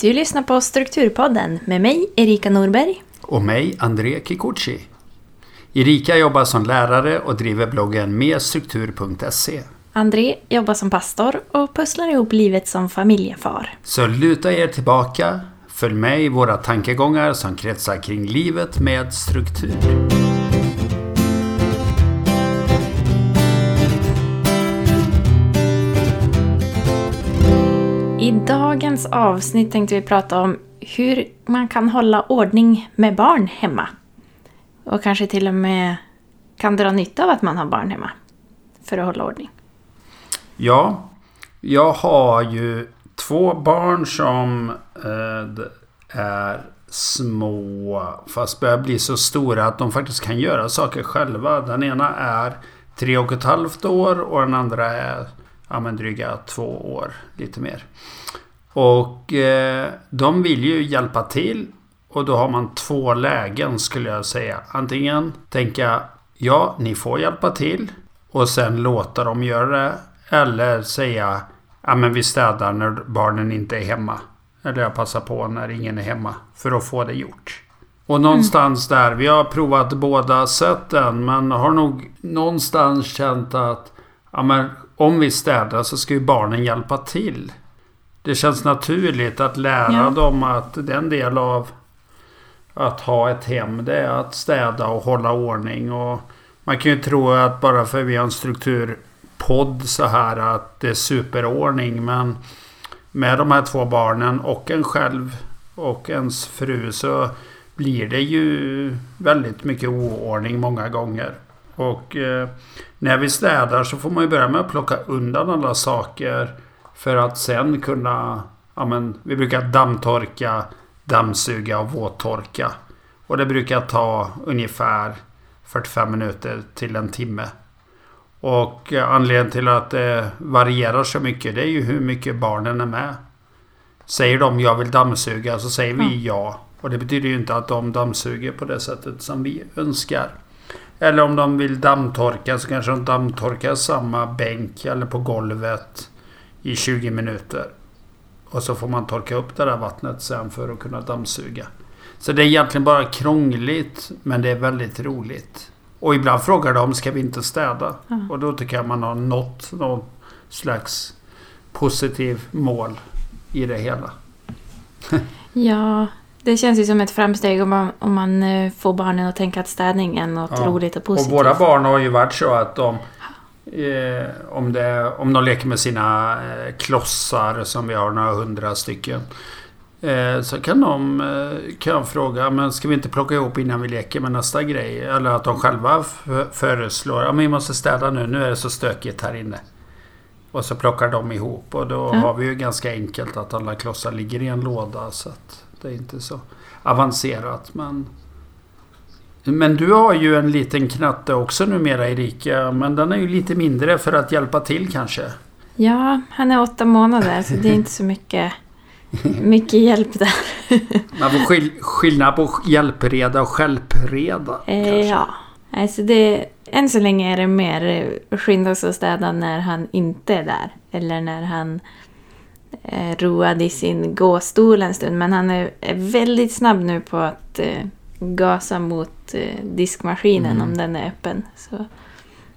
Du lyssnar på Strukturpodden med mig, Erika Norberg. Och mig, André Kikuchi. Erika jobbar som lärare och driver bloggen merstruktur.se. André jobbar som pastor och pusslar ihop livet som familjefar. Så luta er tillbaka, följ med i våra tankegångar som kretsar kring livet med struktur. Dagens avsnitt tänkte vi prata om hur man kan hålla ordning med barn hemma. Och kanske till och med kan dra nytta av att man har barn hemma. För att hålla ordning. Ja, jag har ju två barn som eh, är små fast börjar bli så stora att de faktiskt kan göra saker själva. Den ena är tre och ett halvt år och den andra är ja, men dryga två år, lite mer. Och eh, de vill ju hjälpa till och då har man två lägen skulle jag säga. Antingen tänka ja, ni får hjälpa till och sen låta dem göra det. Eller säga ja, men vi städar när barnen inte är hemma. Eller jag passar på när ingen är hemma för att få det gjort. Och någonstans mm. där, vi har provat båda sätten men har nog någonstans känt att ja, men om vi städar så ska ju barnen hjälpa till. Det känns naturligt att lära ja. dem att den del av att ha ett hem det är att städa och hålla ordning. Och man kan ju tro att bara för vi har en strukturpodd så här att det är superordning. Men med de här två barnen och en själv och ens fru så blir det ju väldigt mycket oordning många gånger. Och eh, när vi städar så får man ju börja med att plocka undan alla saker. För att sen kunna, ja men vi brukar dammtorka, dammsuga och våttorka. Och det brukar ta ungefär 45 minuter till en timme. Och anledningen till att det varierar så mycket det är ju hur mycket barnen är med. Säger de jag vill dammsuga så säger vi ja. Och det betyder ju inte att de dammsuger på det sättet som vi önskar. Eller om de vill dammtorka så kanske de dammtorkar samma bänk eller på golvet i 20 minuter. Och så får man torka upp det där vattnet sen för att kunna dammsuga. Så det är egentligen bara krångligt men det är väldigt roligt. Och ibland frågar de ska vi inte städa? Mm. Och då tycker jag man har nått någon slags positiv mål i det hela. ja, det känns ju som ett framsteg om man, om man eh, får barnen att tänka att städning är något ja. roligt och positivt. Och våra barn har ju varit så att de eh, om, det, om de leker med sina eh, klossar som vi har några hundra stycken. Eh, så kan de eh, kan fråga, men ska vi inte plocka ihop innan vi leker med nästa grej? Eller att de själva föreslår, ja men vi måste städa nu, nu är det så stökigt här inne. Och så plockar de ihop och då mm. har vi ju ganska enkelt att alla klossar ligger i en låda. Så att det är inte så avancerat. Men, men du har ju en liten knatte också numera Erika. Men den är ju lite mindre för att hjälpa till kanske. Ja, han är åtta månader så det är inte så mycket, mycket hjälp där. Man får skil skillnad på hjälpreda och skälpreda. Eh, ja, alltså det, än så länge är det mer skynda sig att städa när han inte är där. Eller när han road i sin gåstol en stund. Men han är, väldigt snabb nu på att eh, gasa mot eh, diskmaskinen mm. om den är öppen. Så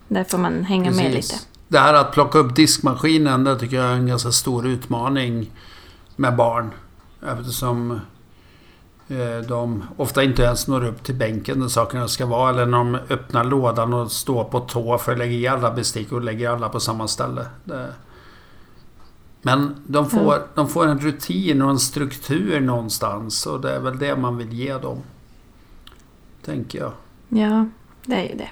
där får man hänga Precis. med lite. Det här att plocka upp diskmaskinen, det tycker jag är en ganska stor utmaning med barn. Eftersom eh, de ofta inte ens når upp till bänken där sakerna ska vara. Eller när de öppnar lådan och står på tå för att lägga i alla bestick och lägger alla på samma ställe. Det, men de får, mm. de får en rutin och en struktur någonstans och det är väl det man vill ge dem. Tänker jag. Ja, det är ju det.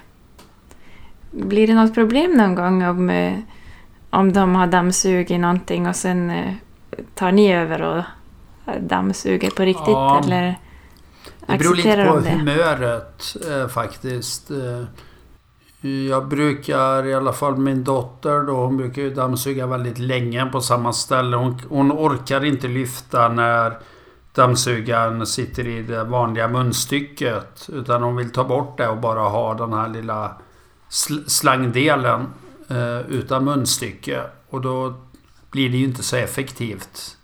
Blir det något problem någon gång om, eh, om de har dammsugit någonting och sen eh, tar ni över och dammsuger på riktigt? Ja, eller det beror lite på de humöret eh, faktiskt. Jag brukar, i alla fall min dotter då, hon brukar ju dammsuga väldigt länge på samma ställe. Hon, hon orkar inte lyfta när dammsugaren sitter i det vanliga munstycket. Utan hon vill ta bort det och bara ha den här lilla sl slangdelen eh, utan munstycke. Och då blir det ju inte så effektivt.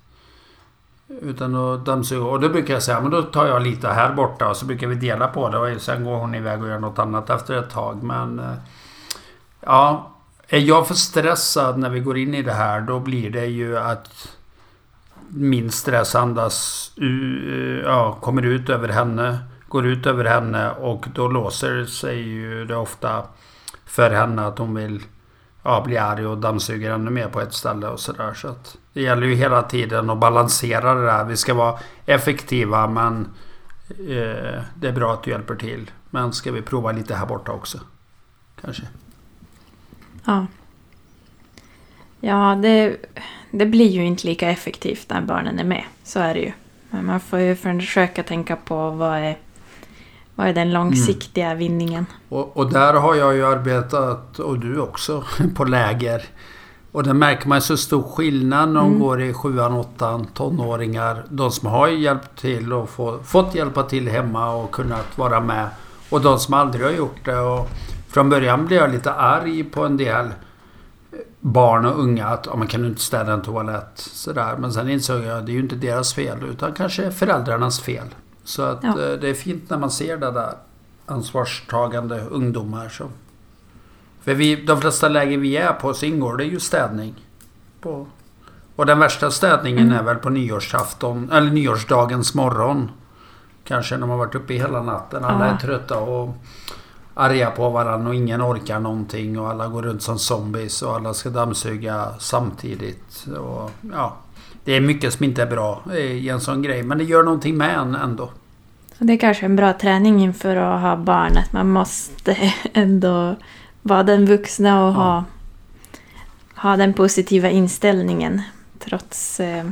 Utan att dammsuga. Och då brukar jag säga men då tar jag lite här borta och så brukar vi dela på det. Och sen går hon iväg och gör något annat efter ett tag. Men eh, ja, är jag för stressad när vi går in i det här då blir det ju att min stress andas, eh, ja, kommer ut över henne. Går ut över henne och då låser sig ju det ofta för henne att hon vill ja, bli arg och dammsuger ännu mer på ett ställe och sådär. Så att det gäller ju hela tiden att balansera det där. Vi ska vara effektiva men eh, det är bra att du hjälper till. Men ska vi prova lite här borta också? Kanske. Ja. Ja, det, det blir ju inte lika effektivt när barnen är med. Så är det ju. Men man får ju försöka tänka på vad är, vad är den långsiktiga mm. vinningen. Och, och, där har jag ju arbetat, och du också, på läger. Och det märker man så stor skillnad när de mm. går i sjuan, åttan, tonåringar. De som har hjälpt till och få, fått hjälpa till hemma och kunnat vara med. Och de som aldrig har gjort det. Och från början blev jag lite arg på en del barn och unga att oh, man kan inte städa en toalett. Sådär. Men sen insåg jag att det är ju inte deras fel utan kanske föräldrarnas fel. Så att ja. eh, det är fint när man ser det där ansvarstagande ungdomar som... För vi, de flesta läger vi är på så ingår det ju städning. På, och den värsta städningen mm. är väl på nyårsafton, eller nyårsdagens morgon. Kanske när man varit uppe hela natten. Alla är trötta och arga på varandra och ingen orkar någonting och alla går runt som zombies och alla ska dammsuga samtidigt. Och, ja, det är mycket som inte är bra i en sån grej men det gör någonting med en ändå. Det är kanske en bra träning inför att ha barn att man måste ändå vara den vuxna och ja. ha, ha den positiva inställningen trots eh,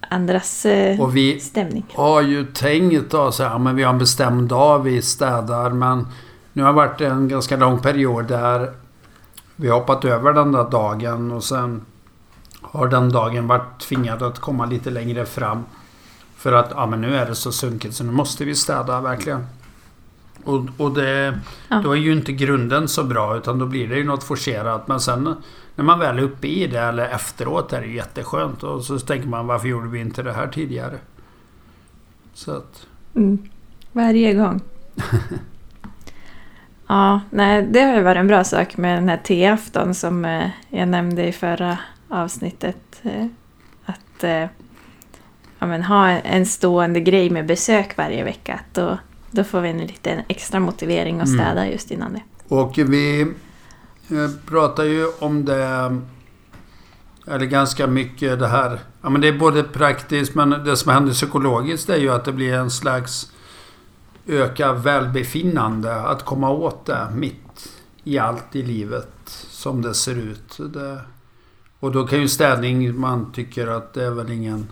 andras eh, och vi stämning. har ju tänkt då så här, men vi har en bestämd dag vi städar. Men nu har det varit en ganska lång period där vi har hoppat över den där dagen och sen har den dagen varit tvingad att komma lite längre fram. För att ja, men nu är det så sunkigt så nu måste vi städa verkligen. Och, och det, ja. då är ju inte grunden så bra utan då blir det ju något forcerat. Men sen när man väl är uppe i det eller efteråt är det jätteskönt. Och så tänker man varför gjorde vi inte det här tidigare? Så att... Mm. Varje gång. ja, nej, det har ju varit en bra sak med den här teafton som eh, jag nämnde i förra avsnittet. Eh, att eh, ja, men, ha en stående grej med besök varje vecka. Då, då får vi en liten extra motivering att mm. städa mm. just innan det. Och vi jag pratar ju om det, eller ganska mycket det här. Ja, men det är både praktiskt men det som händer psykologiskt är ju att det blir en slags ökat välbefinnande. Att komma åt det mitt i allt i livet som det ser ut. Det, och då kan ju städning, man tycker att det är väl ingen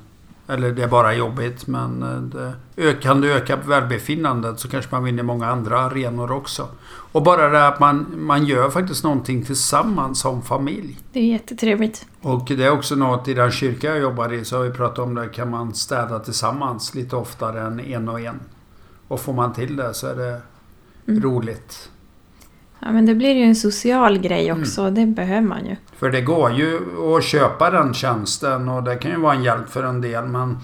eller det är bara jobbigt men eh, det, kan du öka välbefinnandet så kanske man vinner många andra arenor också. Och bara det att man, man gör faktiskt någonting tillsammans som familj. Det är jättetrevligt. Och det är också något i den kyrka jag jobbar i så har vi pratat om det. Kan man städa tillsammans lite oftare än en och en. Och får man till det så är det mm. roligt. Ja men det blir ju en social grej mm. också. Mm. Det behöver man ju. För det går ju att köpa den tjänsten och det kan ju vara en hjälp för en del men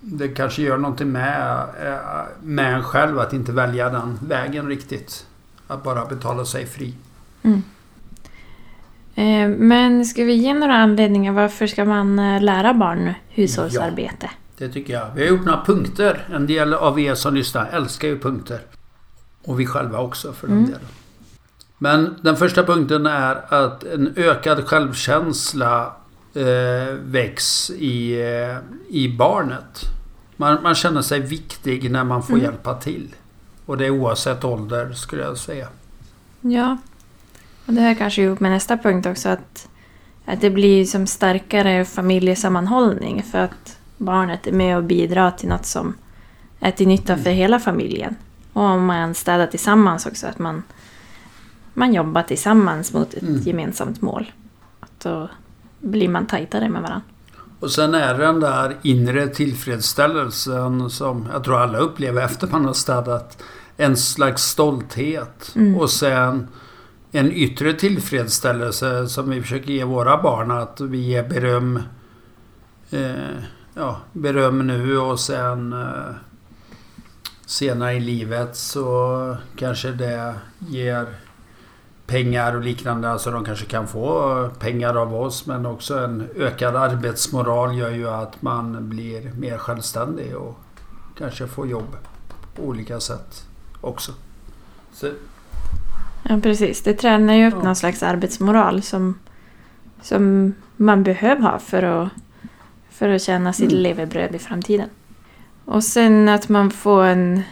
det kanske gör någonting med, eh, med en själv att inte välja den vägen riktigt. Att bara betala sig fri. Mm. Eh, men ska vi ge några anledningar varför ska man eh, lära barn hushållsarbete? Ja, det tycker jag. Vi har gjort några punkter. En del av er som lyssnar älskar ju punkter. Och vi själva också för den mm. delen. Men den första punkten är att en ökad självkänsla eh, väcks i, eh, i barnet. Man, man, känner sig viktig när man får mm. hjälpa till. Och det är oavsett ålder skulle jag säga. Ja. Och det här kanske ihop med nästa punkt också. Att, att det blir som starkare familjesammanhållning. För att barnet är med och bidrar till något som är till nytta mm. för hela familjen. Och om man städar tillsammans också. Att man, man jobbar tillsammans mot ett mm. gemensamt mål. Då blir man tajtare med varandra. Och sen är det den där inre tillfredsställelsen som jag tror alla upplever efter man har städat. En slags stolthet. Mm. Och sen en yttre tillfredsställelse som vi försöker ge våra barn. Att vi ger beröm eh, ja, beröm nu och sen eh, senare i livet så kanske det ger pengar och liknande. Alltså de kanske kan få pengar av oss men också en ökad arbetsmoral gör ju att man blir mer självständig och kanske får jobb på olika sätt också. Så. Ja precis, det tränar ju upp ja. någon slags arbetsmoral som, som man behöver ha för att, för att tjäna sitt mm. levebröd i framtiden. Och sen att man får en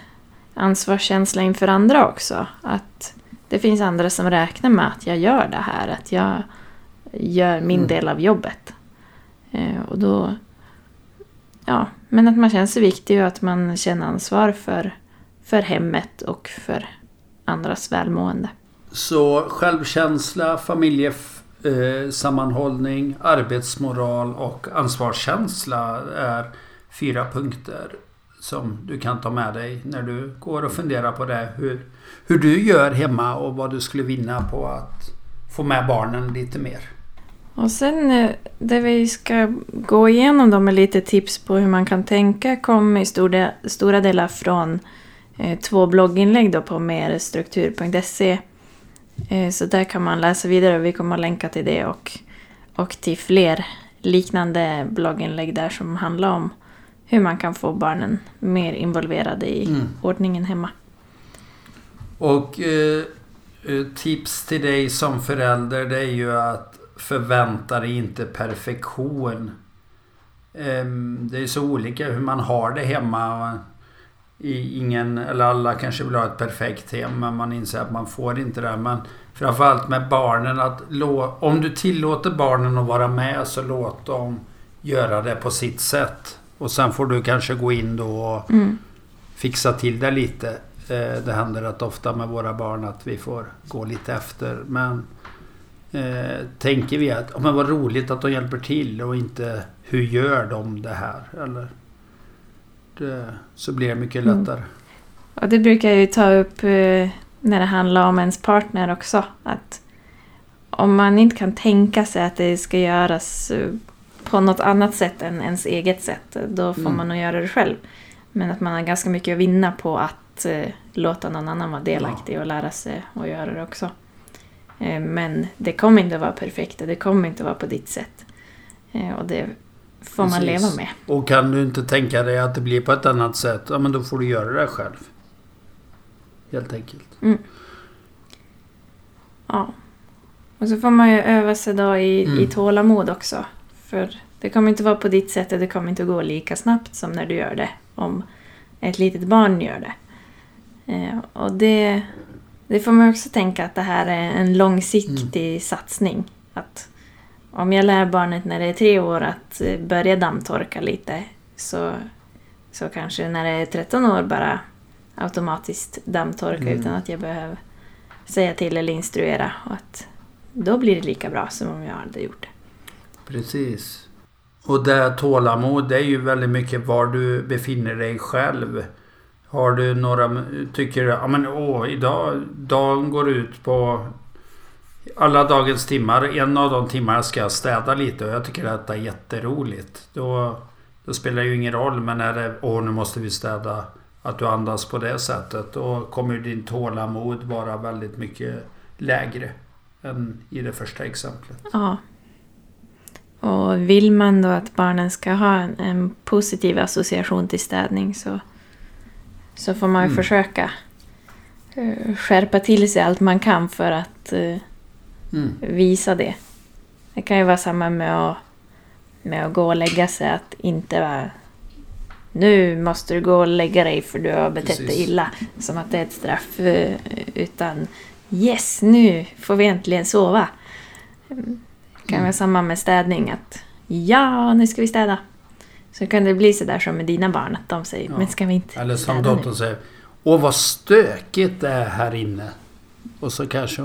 ansvarskänsla inför andra också. Att det finns andra som räknar med att jag gör det här, att jag gör min mm. del av jobbet. Eh, och då... Ja, men att man känner sig viktig och att man känner ansvar för, för hemmet och för andras välmående. Så självkänsla, familjesammanhållning, arbetsmoral och ansvarskänsla är fyra punkter som du kan ta med dig när du går och funderar på det. Hur, hur du gör hemma och vad du skulle vinna på att få med barnen lite mer. Och sen eh, det vi ska gå igenom då med lite tips på hur man kan tänka kommer i stora, stora delar från eh, två blogginlägg då på merstruktur.se. Eh, så där kan man läsa vidare och vi kommer att länka till det och, och till fler liknande blogginlägg där som handlar om hur man kan få barnen mer involverade i mm. ordningen hemma. Och eh, eh, tips till dig som förälder det är ju att förvänta dig inte perfektion. Eh, det är så olika hur man har det hemma. Ingen, eller alla kanske vill ha ett perfekt hem men man inser att man får inte det. Men framförallt med barnen att om du tillåter barnen att vara med så låt dem göra det på sitt sätt. Och sen får du kanske gå in då och mm. fixa till det lite. Eh, det händer rätt ofta med våra barn att vi får gå lite efter. Men eh, tänker vi att oh, men vad roligt att de hjälper till och inte hur gör de det här? Eller, det, så blir det mycket mm. lättare. Mm. Och det brukar jag ju ta upp eh, när det handlar om ens partner också. Att om man inte kan tänka sig att det ska göras eh, på något annat sätt än ens eget sätt, då får mm. man nog göra det själv. Men att man har ganska mycket att vinna på att eh, låta någon annan vara delaktig och lära sig att göra det också. Eh, men det kommer inte att vara perfekt, det kommer inte att vara på ditt sätt. Eh, och det får Precis. man leva med. Och kan du inte tänka dig att det blir på ett annat sätt, ja men då får du göra det själv. Helt enkelt. Mm. Ja. Och så får man ju öva sig då i, mm. i tålamod också. För det kommer inte vara på ditt sätt och det kommer inte att gå lika snabbt som när du gör det. Om ett litet barn gör det. Eh, och det, det får man också tänka att det här är en långsiktig mm. satsning. Att om jag lär barnet när det är tre år att eh, börja dammtorka lite så, så kanske när det är 13 år bara automatiskt dammtorka mm. utan att jag behöver säga till eller instruera. Och att då blir det lika bra som om jag hade gjort det. Precis. Och det tålamod, det är ju väldigt mycket var du befinner dig själv. Har du några, tycker du, ja men åh, idag, dagen går ut på alla dagens timmar. En av de timmarna ska jag städa lite och jag tycker att det är jätteroligt. Då, då spelar det ju ingen roll men är det, åh nu måste vi städa. Att du andas på det sättet. Då kommer din tålamod vara väldigt mycket lägre än i det första exemplet. Ja. Och vill man då att barnen ska ha en, en positiv association till städning så, så får man ju mm. försöka uh, skärpa till sig allt man kan för att uh, mm. visa det. Det kan ju vara samma med att, med att gå och lägga sig, att inte vara nu måste du gå och lägga dig för du har betett dig illa. Som att det är ett straff. Uh, utan yes, nu får vi äntligen sova kan mm. vara samma med städning. Att ja, nu ska vi städa. Så kan det bli sådär som med dina barn. Att de säger, ja. men ska vi inte Eller som dottern säger, åh vad stökigt det är här inne. Och så kanske,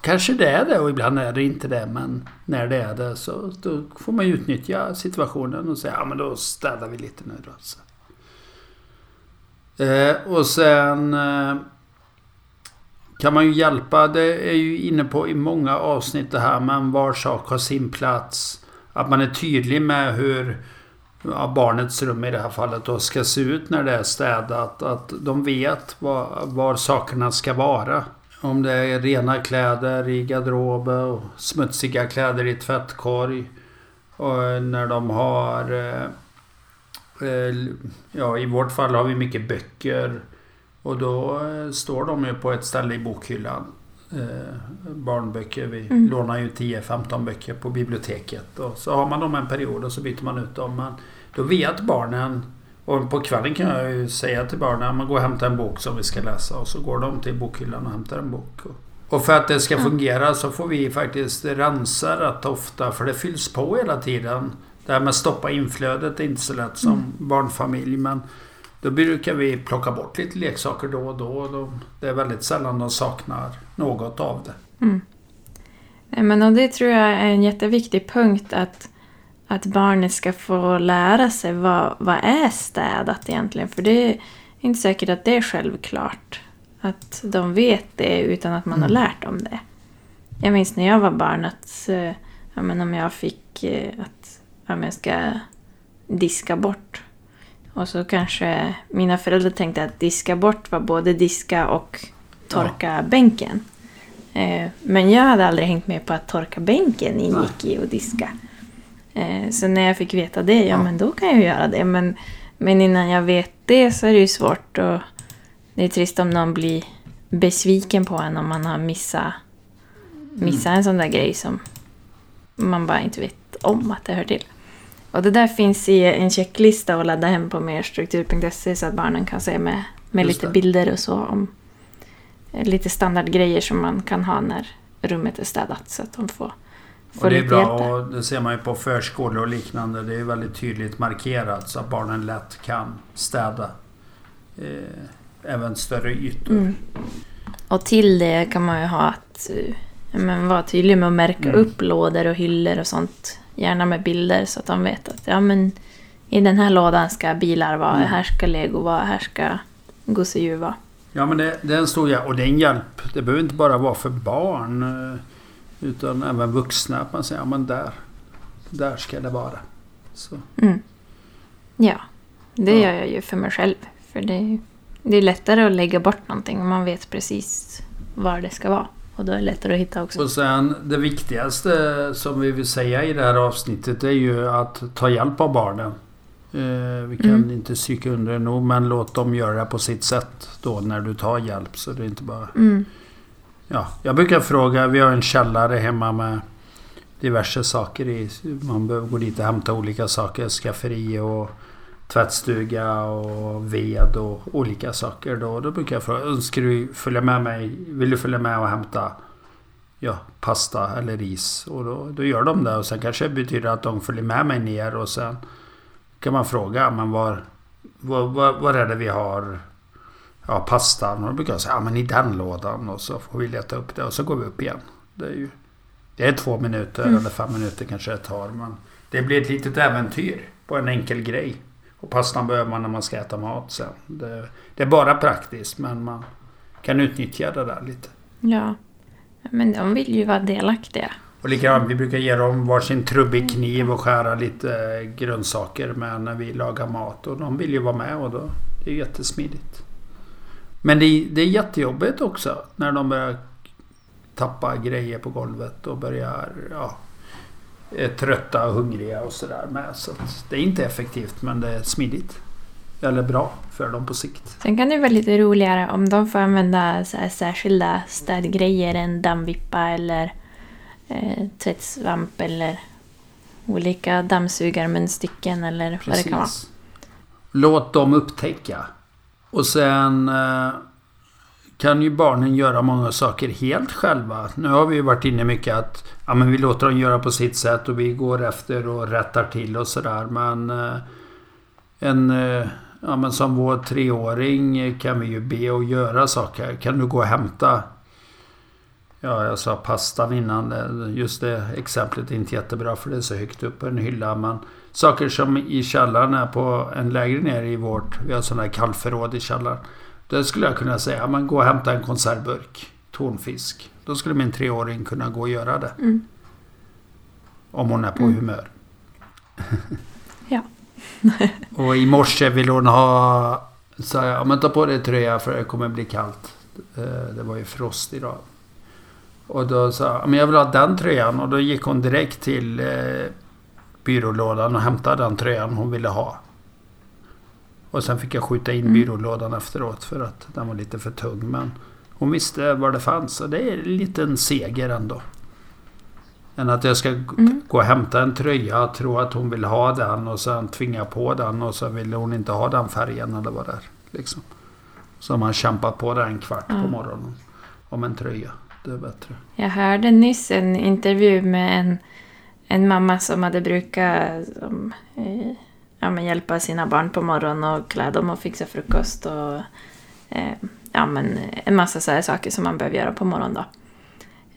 kanske det är det och ibland är det inte det. Men när det är det så då får man utnyttja situationen och säga, ja men då städar vi lite nu då. Så. Eh, och sen eh, kan man ju hjälpa. Det är ju inne på i många avsnitt det här men var sak har sin plats. Att man är tydlig med hur ja, barnets rum i det här fallet då ska se ut när det är städat. Att de vet var, var sakerna ska vara. Om det är rena kläder i garderoben och smutsiga kläder i tvättkorg. Och när de har... Eh, eh, ja, i vårt fall har vi mycket böcker. Och då eh, står de ju på ett ställe i bokhyllan. Eh, barnböcker. Vi mm. lånar ju 10-15 böcker på biblioteket. Och så har man dem en period och så byter man ut dem. Men då vet barnen och på kvällen kan jag ju säga till barnen att man går och hämtar en bok som vi ska läsa. Och så går de till bokhyllan och hämtar en bok. Och för att det ska fungera så får vi faktiskt rensa rätt ofta för det fylls på hela tiden. Det här med att stoppa inflödet är inte så lätt som mm. barnfamilj men då brukar vi plocka bort lite leksaker då och då. Det är väldigt sällan de saknar något av det. Mm. Men och det tror jag är en jätteviktig punkt att, att barnet ska få lära sig vad, vad är städat egentligen. För det är inte säkert att det är självklart att de vet det utan att man mm. har lärt dem det. Jag minns när jag var barn att eh, ja, men om jag fick eh, att ja, jag ska diska bort och så kanske mina föräldrar tänkte att diska bort var både diska och torka ja. bänken. Eh, men jag hade aldrig hängt med på att torka bänken ingick i att diska. Eh, så när jag fick veta det, ja, ja, men då kan jag göra det. Men, men innan jag vet det så är det ju svårt och det är trist om någon blir besviken på en om man har missat, missat mm. en sån där grej som man bara inte vet om att det hör till. Och det där finns i en checklista att ladda hem på merstruktur.se så att barnen kan se med, med lite bilder och så om eh, lite standardgrejer som man kan ha när rummet är städat så att de får, och det är bra och det ser man ju på förskolor och liknande. Det är väldigt tydligt markerat så att barnen lätt kan städa eh, även större ytor. Mm. Och till det kan man ju ha att eh, men, vara tydlig med att märka mm. upp lådor och hyllor och sånt Gärna med bilder så att de vet att ja, men i den här lådan ska bilar vara, mm. här ska lego vara, här ska gosedjur vara. Ja men det, det är en stor hjälp och det är en hjälp. Det behöver inte bara vara för barn eh, utan även vuxna. Att man säger ja men där, där ska det vara. Så. Mm. Ja, det ja. gör jag ju för mig själv. För det, det är lättare att lägga bort någonting om man vet precis var det ska vara. Och då är det lättare att hitta också. Och sen det viktigaste som vi vill säga i det här avsnittet är ju att ta hjälp av barnen. Eh, vi kan mm. inte psyka under det nog men låt dem göra på sitt sätt då när du tar hjälp. Så det är inte bara... Mm. Ja, jag brukar fråga, vi har en källare hemma med diverse saker i. Man behöver gå dit och hämta olika saker. Skafferi och tvättstuga och ved och olika saker. Då, då brukar jag fråga, önskar du följa med mig? Vill du följa med och hämta ja, pasta eller ris? Och då, då gör de det. Och sen kanske det betyder att de följer med mig ner och sen kan man fråga, men var, var, var, var är det vi har ja, pastan? Och då brukar jag säga, ja men i den lådan. Och så får vi leta upp det och så går vi upp igen. Det är ju det är två minuter mm. eller fem minuter kanske det tar. Men det blir ett litet äventyr på en enkel grej. Och pastan behöver man när man ska äta mat sen. Det, det, är bara praktiskt men man kan utnyttja det där lite. Ja. Men de vill ju vara delaktiga. Och likadant, vi brukar ge dem varsin trubbig kniv och skära lite grönsaker med när vi lagar mat. Och de vill ju vara med och då, det är jättesmidigt. Men det, det är jättejobbigt också när de börjar tappa grejer på golvet och börjar ja, är trötta och hungriga och sådär med. Så det är inte effektivt men det är smidigt. Eller bra för dem på sikt. Sen kan det vara lite roligare om de får använda särskilda städgrejer. En dammvippa eller eh, tvättsvamp eller olika dammsugarmunstycken eller Precis. vad det kan vara. Låt dem upptäcka. Och sen eh, kan ju barnen göra många saker helt själva. Nu har vi ju varit inne mycket att ja, men vi låter dem göra på sitt sätt och vi går efter och rättar till och sådär. Men eh, en, eh, ja, men som vår treåring kan vi ju be och göra saker. Kan du gå och hämta Ja, jag sa pastan innan. Just det exemplet är inte jättebra för det är så högt upp på en hylla. Men saker som i källaren är på en lägre ner i vårt... Vi har sådana här kallförråd i källaren. Där skulle jag kunna säga, men gå och hämta en konservburk tonfisk. Då skulle min treåring kunna gå och göra det. Mm. Om hon är på mm. humör. ja. och i morse ville hon ha... Sa jag, men ta på dig tröja för det kommer bli kallt. Eh, det var ju frost idag. Och då sa jag, men jag vill ha den tröjan. Och då gick hon direkt till eh, byrålådan och hämtade den tröjan hon ville ha. Och sen fick jag skjuta in Mm. byrålådan efteråt för att den var lite för tung. Men hon visste var det fanns och det är en liten seger ändå. Än att jag ska Mm. gå och hämta en tröja, tro att hon vill ha den och sen tvinga på den och så ville hon inte ha den färgen eller vad det är. Liksom. Så man kämpat på det en kvart på Ja. morgonen. Om en tröja. Det är bättre. Jag hörde nyss en intervju med en, en mamma som hade brukat som, eh, ja, men hjälpa sina barn på morgonen och klä dem och fixa frukost och eh, ja, men en massa så saker som man behöver göra på morgonen. Då.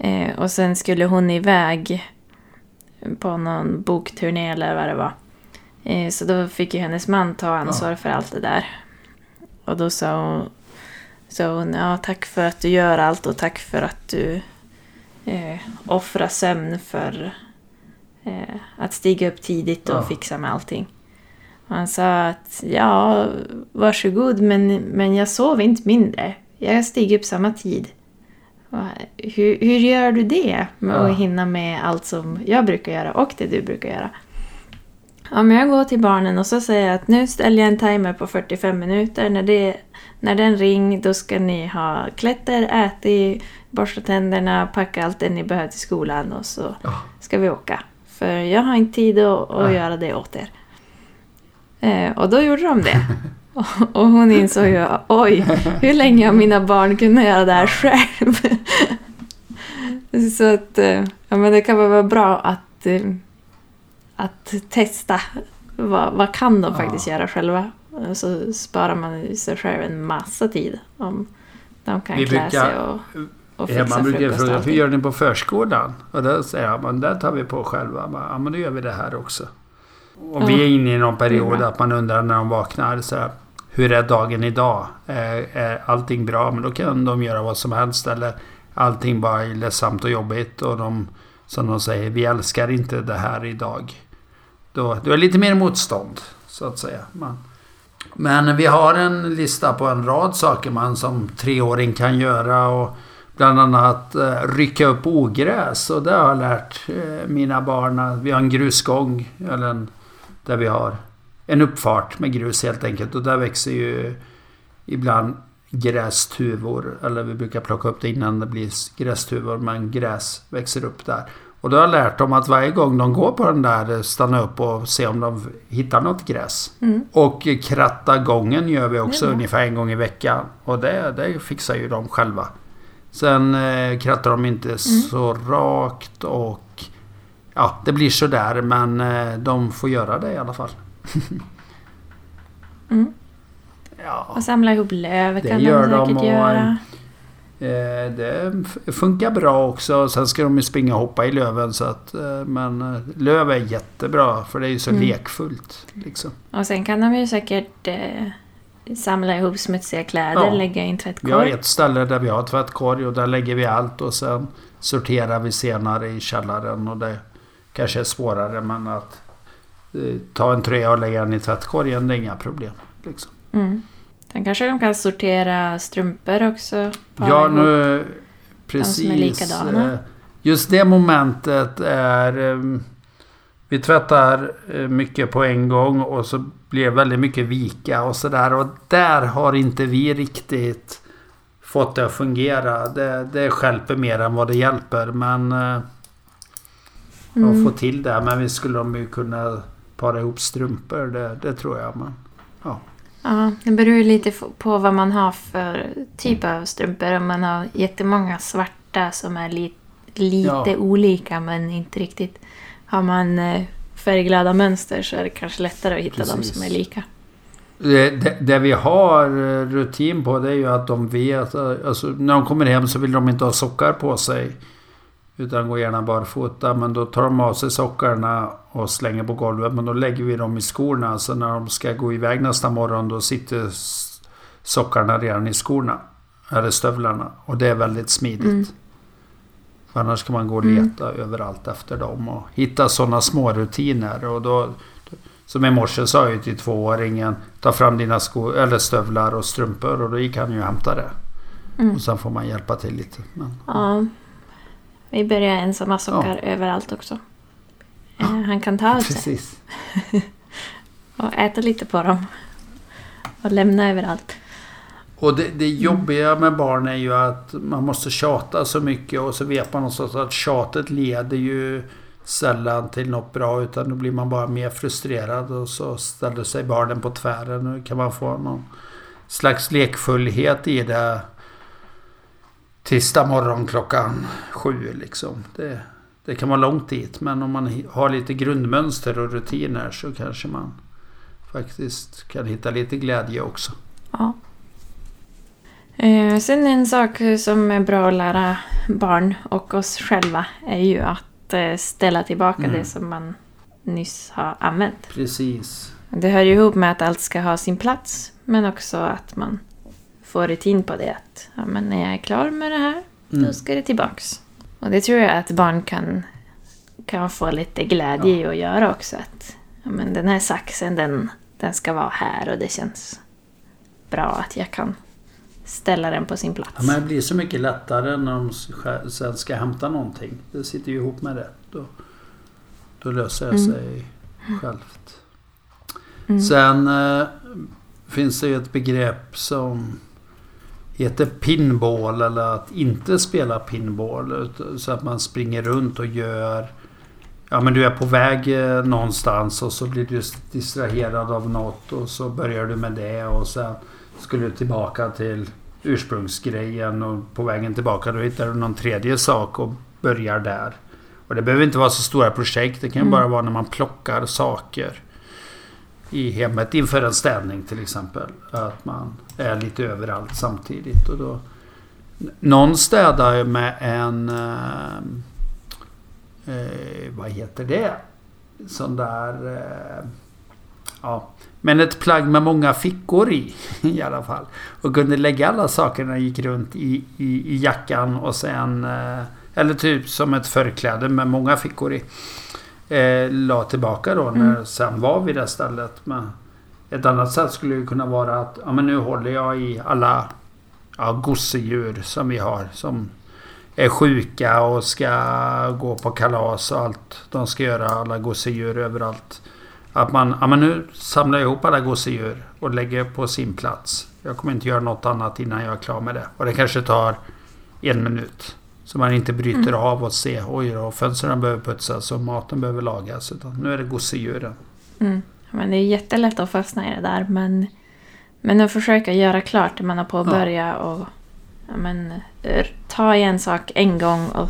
Eh, och sen skulle hon iväg på någon bokturné eller vad det var. Eh, så då fick ju hennes man ta ansvar för allt det där. Och då sa hon, sa hon ja, tack för att du gör allt och tack för att du eh, offra sömn för eh, att stiga upp tidigt och Ja. fixa med allting. Han sa att ja, varsågod, men, men jag sov inte mindre. Jag stiger upp samma tid. Hur, hur gör du det med att hinna med allt som jag brukar göra och det du brukar göra? Men jag går till barnen och så säger jag att nu ställer jag en timer på 45 minuter. När, det, när den ring då ska ni ha klätter, ätit, borsta tänderna, packa allt det ni behöver till skolan och så ska vi åka. För jag har inte tid att, att göra det åt er. Eh, och då gjorde de det. Och, hon insåg ju, oj, hur länge har mina barn kunnat göra det här själv? Så att, eh, ja men det kan vara bra att, eh, att testa. Vad, vad kan de Ja. faktiskt göra själva? Så sparar man sig själv en massa tid. Om de kan Vi klä sig och, och Ja, fixa man brukar fråga, hur gör ni på förskolan? Och då säger jag, men det tar vi på själva. Ja, men då gör vi det här också. Och Ja. vi är inne i någon period bra. att man undrar när de vaknar. Så här, hur är dagen idag? Är, är allting bra? Men då kan de göra vad som helst. Eller allting bara är ledsamt och jobbigt. Och de, som de säger, vi älskar inte det här idag. Då, då är det lite mer motstånd, så att säga. Man, men vi har en lista på en rad saker man som treåring kan göra. Och bland annat eh, rycka upp ogräs. Och det har jag lärt eh, mina barn. Vi har en grusgång. Eller en, där vi har en uppfart med grus helt enkelt. Och där växer ju ibland grästuvor. Eller vi brukar plocka upp det innan det blir grästuvor. Men gräs växer upp där. Och då har jag lärt dem att varje gång de går på den där stanna upp och se om de hittar något gräs. Mm. Och kratta gången gör vi också bra. ungefär en gång i veckan. Och det, det fixar ju de själva. Sen eh, krattar de inte Mm. så rakt och ja, det blir sådär men eh, de får göra det i alla fall. Mm. Ja, Och samla ihop löv Det kan gör de säkert och- göra. eh, det funkar bra också. Sen ska de ju springa och hoppa i löven så att eh, men eh, löv är jättebra för det är ju så Mm. lekfullt. Liksom. Och sen kan de ju säkert eh, samla ihop smutsiga kläder, Ja. lägga i en Vi har tvättkorg. ett ställe där vi har tvättkorg och där lägger vi allt och sen sorterar vi senare i källaren och det kanske är svårare men att eh, ta en tröja och lägga den i tvättkorgen det är inga problem. Liksom. Mm. Sen kanske de kan sortera strumpor också. Ja, nu... som är Precis. likadana. eh, Just det momentet är... eh, Vi tvättar eh, mycket på en gång och så blir det väldigt mycket vika och sådär. Och där har inte vi riktigt fått det att fungera. Det, det stjälper mer än vad det hjälper. Men eh, Mm. att få till det. Men vi skulle de ju kunna para ihop strumpor. Det, det tror jag. Men, Ja, det beror ju lite på vad man har för typ av strumpor. Om man har jättemånga svarta som är li lite Ja. olika men inte riktigt. Har man eh, färgglada mönster så är det kanske lättare att hitta de som är lika. Det, det, det vi har eh, rutin på det är ju att de vet... eh, Alltså, när de kommer hem så vill de inte ha sockar på sig. Utan går gärna barfota. Men då tar de av sig sockarna och slänger på golvet. Men då lägger vi dem i skorna. Så när de ska gå iväg nästa morgon då sitter sockarna redan i skorna. Eller stövlarna. Och det är väldigt smidigt. Mm. För annars ska man gå och Mm. leta överallt efter dem. Och hitta sådana små rutiner. Och då, Som i morse sa jag till tvååringen Ta fram dina skor, eller stövlar och strumpor och då gick han ju och hämtade det. Mm. Och sen får man hjälpa till lite. Men, Ja. Vi börjar ensamma sockar överallt också. Eh, Han kan ta av sig och äta lite på dem. Och lämna överallt. Och det, det jobbiga med barn är ju att man måste tjata så mycket och så vet man någonstans att tjatet leder ju sällan till något bra utan då blir man bara mer frustrerad och så ställer sig barnen på tvären. Nu kan man få någon slags lekfullhet i det tisdag morgon klockan sju liksom. Det, det kan vara långt dit men om man har lite grundmönster och rutiner så kanske man faktiskt kan hitta lite glädje också. Ja. Eh, sen en sak som är bra att lära barn och oss själva är ju att eh, ställa tillbaka Mm. det som man nyss har använt. Precis. Det hör ju ihop med att allt ska ha sin plats men också att man får rutin på det. Att ja, men när jag är klar med det här, Mm. då ska det tillbaks. Och det tror jag att barn kan, kan få lite glädje i att göra också. Att ja, men den här saxen, den, den ska vara här och det känns bra att jag kan ställa den på sin plats. Ja, men det blir så mycket lättare när de sen ska hämta någonting. Det sitter ju ihop med det. Då, då löser det Mm. sig självt. Mm. Sen eh, finns det ju ett begrepp som heter pinball eller att inte spela pinball. Så att man springer runt och gör... Ja men du är på väg eh, någonstans och så blir du distraherad av något och så börjar du med det och sen skulle du tillbaka till ursprungsgrejen och på vägen tillbaka då hittar du någon tredje sak och börjar där. Och det behöver inte vara så stora projekt. Det kan Mm. bara vara när man plockar saker i hemmet inför en städning till exempel. Att man är lite överallt samtidigt. Och då, någon städar ju med en... Eh, eh, vad heter det? Sån där... Eh, ja, men ett plagg med många fickor i i alla fall. Och kunde lägga alla sakerna gick runt i, i, i jackan och sen... Eh, eller typ som ett förkläde med många fickor i. Eh, la tillbaka då när Mm. sen var vi det stället. Men ett annat sätt skulle ju kunna vara att ja, men nu håller jag i alla ja, gosedjur som vi har. Som är sjuka och ska gå på kalas och allt. De ska göra alla gosedjur överallt. Att man, ja men nu samlar jag ihop alla gosedjur och lägger på sin plats. Jag kommer inte göra något annat innan jag är klar med det. Och det kanske tar en minut. Så man inte bryter Mm. av och ser oj då, fönstren behöver putsas och maten behöver lagas. Utan nu är det gosedjuren. Mm. Men det är jättelätt att fastna i det där. Men, men att försöka göra klart det man har påbörjat och ja, men, eh, ta i en sak en gång och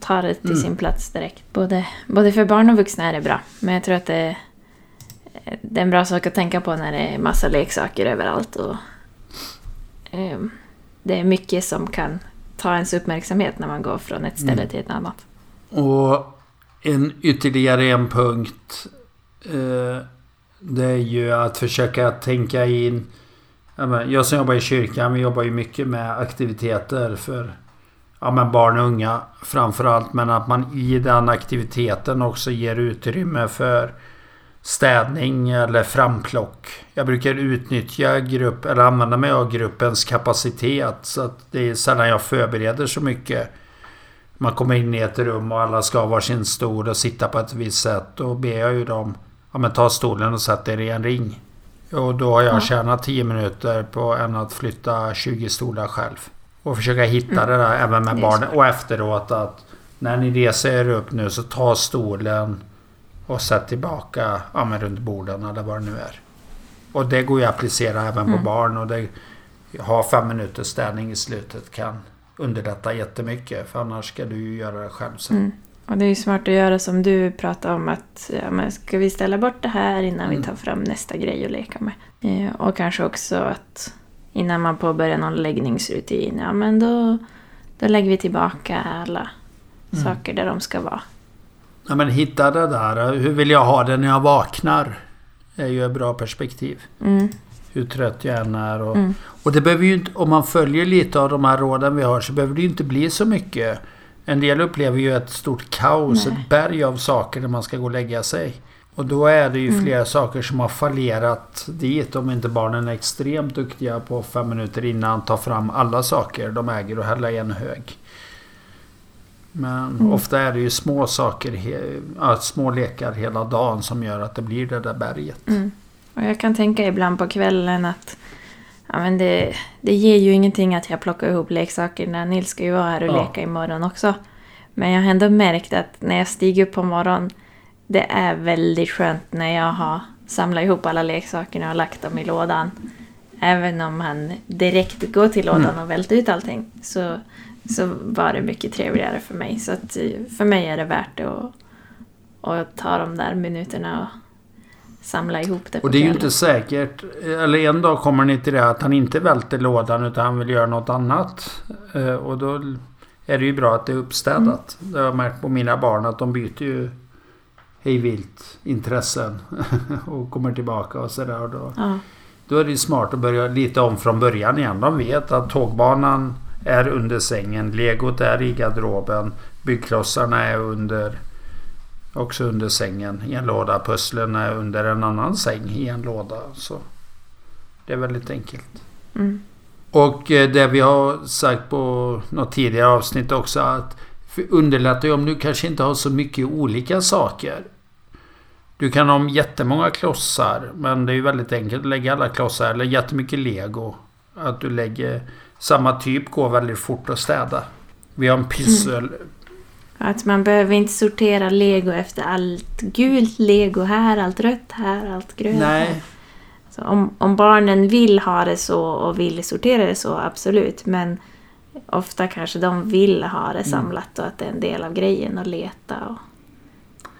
ta det till Mm. sin plats direkt. Både, både för barn och vuxna är det bra. Men jag tror att det, det är en bra sak att tänka på när det är massa leksaker överallt. Och, ehm, det är mycket som kan ta ens uppmärksamhet när man går från ett ställe Mm. till ett annat. Och en ytterligare en punkt. Eh, det är ju att försöka tänka in. Jag som jobbar i kyrkan, vi jobbar ju mycket med aktiviteter för ja, men barn och unga framförallt. Men att man i den aktiviteten också ger utrymme för städning eller framplock. Jag brukar utnyttja grupp eller använda mig av gruppens kapacitet. Så att det är sällan jag förbereder så mycket. Man kommer in i ett rum och alla ska ha varsin stol och sitta på ett visst sätt. Då ber jag ju dem ja, men ta stolen och sätt er i en ring. Och då har jag Ja. tjänat 10 minuter på än att flytta 20 stolar själv. Och försöka hitta Mm. det där även med barnen. Och efteråt att när ni reser er upp nu så ta stolen och sätt tillbaka ja, men runt borden eller vad det nu är. Och det går ju att applicera även på Mm. barn. Och det, ha fem minuters städning i slutet kan underlätta jättemycket. För annars ska du ju göra det själv sen. Mm. Och det är ju smart att göra som du pratade om att ja, men ska vi ställa bort det här innan Mm. vi tar fram nästa grej att leka med. Eh, och kanske också att innan man påbörjar någon läggningsrutin, ja men då, då lägger vi tillbaka alla Mm. saker där de ska vara. Ja, men hitta det där. Hur vill jag ha det när jag vaknar? är ju ett bra perspektiv. Mm. Hur trött jag än är. Och, Mm. och det behöver ju inte, om man följer lite av de här råden vi har så behöver det ju inte bli så mycket. En del upplever ju ett stort kaos, Nej. ett berg av saker när man ska gå och lägga sig. Och då är det ju flera saker som har fallerat dit om inte barnen är extremt duktiga på fem minuter innan ta fram alla saker de äger och hälla i en hög. Men ofta är det ju små saker, ja, små lekar hela dagen som gör att det blir det där berget. Mm. Och jag kan tänka ibland på kvällen att ja, men det, det ger ju ingenting att jag plockar ihop leksaker när Nils ska ju vara här och Ja. leka imorgon också. Men jag har ändå märkt att när jag stiger upp på morgonen det är väldigt skönt när jag har samlat ihop alla leksakerna och lagt dem i lådan. Även om han direkt går till lådan Mm. och välter ut allting så, så var det mycket trevligare för mig. Så att eh, för mig är det värt det att, att ta de där minuterna och samla ihop det Och det är ju inte säkert, eller en dag kommer ni till det att han inte välter lådan utan han vill göra något annat. Eh, Och då är det ju bra att det är uppstädat. Det har jag märkt på mina barn att de byter ju hej vilt intressen och kommer tillbaka och sådär. Och Då, Ja. Då är det smart att börja lite om från början igen. De vet att tågbanan är under sängen, legot är i garderoben, byggklossarna är under också under sängen i en låda. Pusslen är under en annan säng i en låda. Så det är väldigt enkelt. Mm. Och eh, det vi har sagt på något tidigare avsnitt också att underlättar ju om du kanske inte har så mycket olika saker. Du kan ha jättemånga klossar men det är ju väldigt enkelt att lägga alla klossar eller jättemycket lego. Att du lägger samma typ går väldigt fort att städa. Vi har en pyssel. Att man behöver inte sortera lego efter allt gult lego här, allt rött här, allt grönt här. Nej, Så om, om barnen vill ha det så och vill sortera det så, absolut. Men ofta kanske de vill ha det samlat och att det är en del av grejen att leta och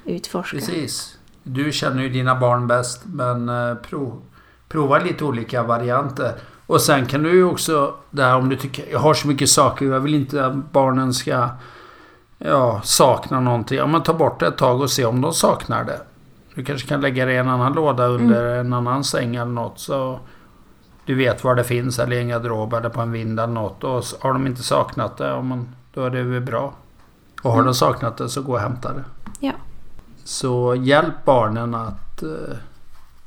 utforska. precis. Du känner ju dina barn bäst men eh, prov, prova lite olika varianter. Och sen kan du ju också, där om du tycker jag har så mycket saker jag vill inte att barnen ska ja, sakna någonting. Ja men ta bort det ett tag och se om de saknar det. Du kanske kan lägga det i en annan låda under en annan säng eller något. Så du vet var det finns eller i en garderob eller på en vind eller något. Och har de inte saknat det, ja, men då är det väl bra. Och har de saknat det så gå och hämta det. Ja. Så hjälp barnen att eh,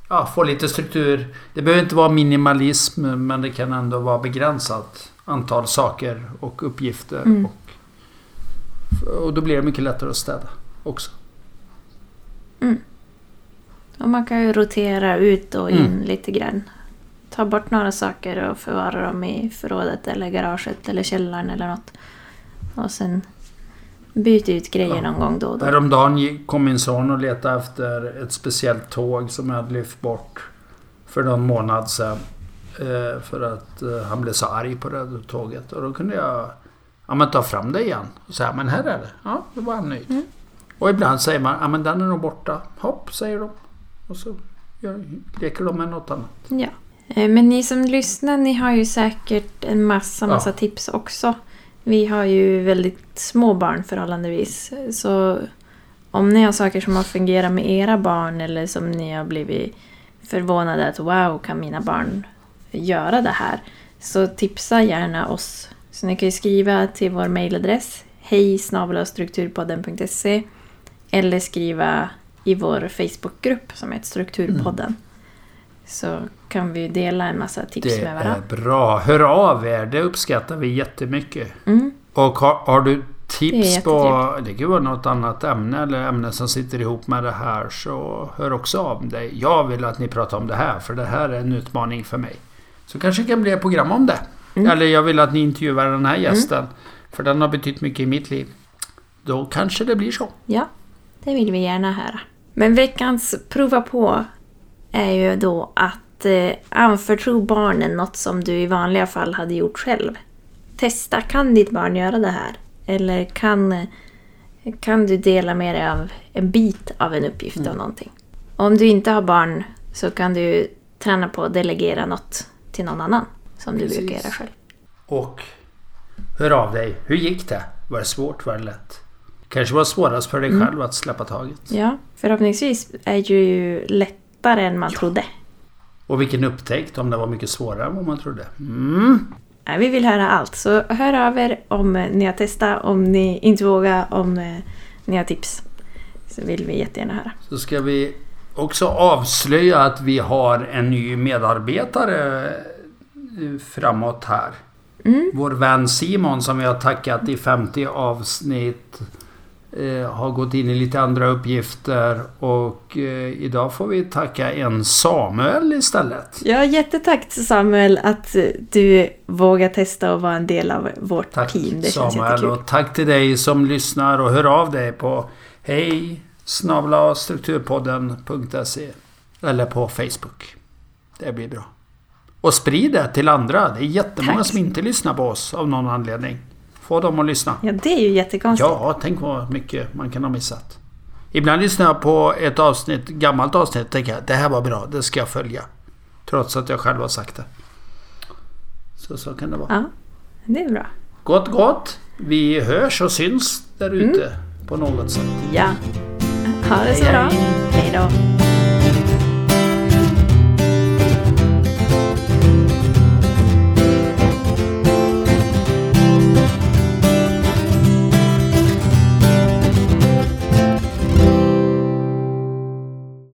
ja, få lite struktur. Det behöver inte vara minimalism men det kan ändå vara begränsat antal saker och uppgifter. Mm. Och, och då blir det mycket lättare att städa också. Och man kan ju rotera ut och in Mm. lite grann. Ta bort några saker och förvara dem i förrådet eller garaget eller källaren eller något. Och sen byta ut grejer Ja. någon gång då och då. Häromdagen kom min son och letade efter ett speciellt tåg som jag hade lyft bort för någon månad sedan. Eh, för att eh, han blev så arg på det tåget. Och då kunde jag ja, men ta fram det igen. Och säga, men här är det. Ja, då var han nöjd. Mm. Och ibland säger man, ja men den är nog borta. Hopp, säger de. Och så gör, leker de med något annat. Ja. Eh, Men ni som lyssnar, ni har ju säkert en massa, Ja. massa tips också. Vi har ju väldigt små barn förhållandevis. Så om ni har saker som har fungerat med era barn eller som ni har blivit förvånade att wow, kan mina barn göra det här? Så tipsa gärna oss. Så ni kan ju skriva till vår mejladress hej strukturpodden.se eller skriva i vår Facebookgrupp som heter Strukturpodden. Mm. Så kan vi dela en massa tips Det med är varandra. bra. Hör av er. Det uppskattar vi jättemycket. Mm. Och har, har du Det tips är på... Det kan vara något annat ämne eller ämne som sitter ihop med det här så hör också av dig. Jag vill att ni pratar om det här för det här är en utmaning för mig. Så kanske det kan bli ett program om det. Mm. Eller jag vill att ni intervjuar den här gästen. För den har betytt mycket i mitt liv. Då kanske det blir så. Ja, det vill vi gärna höra. Men veckans prova på är ju då att eh, anförtro barnen något som du i vanliga fall hade gjort själv. Testa, kan ditt barn göra det här? Eller kan, kan du dela med dig av en bit av en uppgift av någonting? Om du inte har barn så kan du träna på att delegera något till någon annan som du Precis. brukar göra själv. Och hör av dig. Hur gick det? Var det svårt? Var det lätt? Kanske var svårast för dig Mm. själv att släppa taget. Ja, förhoppningsvis är det ju lättare än man trodde. Och vilken upptäckt om det var mycket svårare än vad man trodde. Mm. Vi vill höra allt, så hör av er om eh, ni har testat, om ni inte vågar, om eh, ni har tips. Så vill vi jättegärna höra. Så ska vi också avslöja att vi har en ny medarbetare eh, framåt här. Mm. Vår vän Simon som vi har tackat i 50 avsnitt eh, har gått in i lite andra uppgifter och eh, idag får vi tacka en Samuel istället. Ja, jättetack Samuel att eh, du vågar testa att vara en del av vårt Tack team. Det känns Samuel jättekul. och tack till dig som lyssnar och hör av dig på hej strukturpodden.se eller på Facebook. Det blir bra. Och sprid det till andra. Det är jättemånga Tack. som inte lyssnar på oss av någon anledning. Få dem att lyssna. Ja, det är ju jättekonstigt. Ja, tänk vad mycket man kan ha missat. Ibland lyssnar jag på ett avsnitt, gammalt avsnitt och tänker jag det här var bra, det ska jag följa. Trots att jag själv har sagt det. Så så kan det vara. Ja, det är bra. Gott gott! Vi hörs och syns där ute Mm. på något sätt. Ja. Ha det så Hej, bra. Hej då.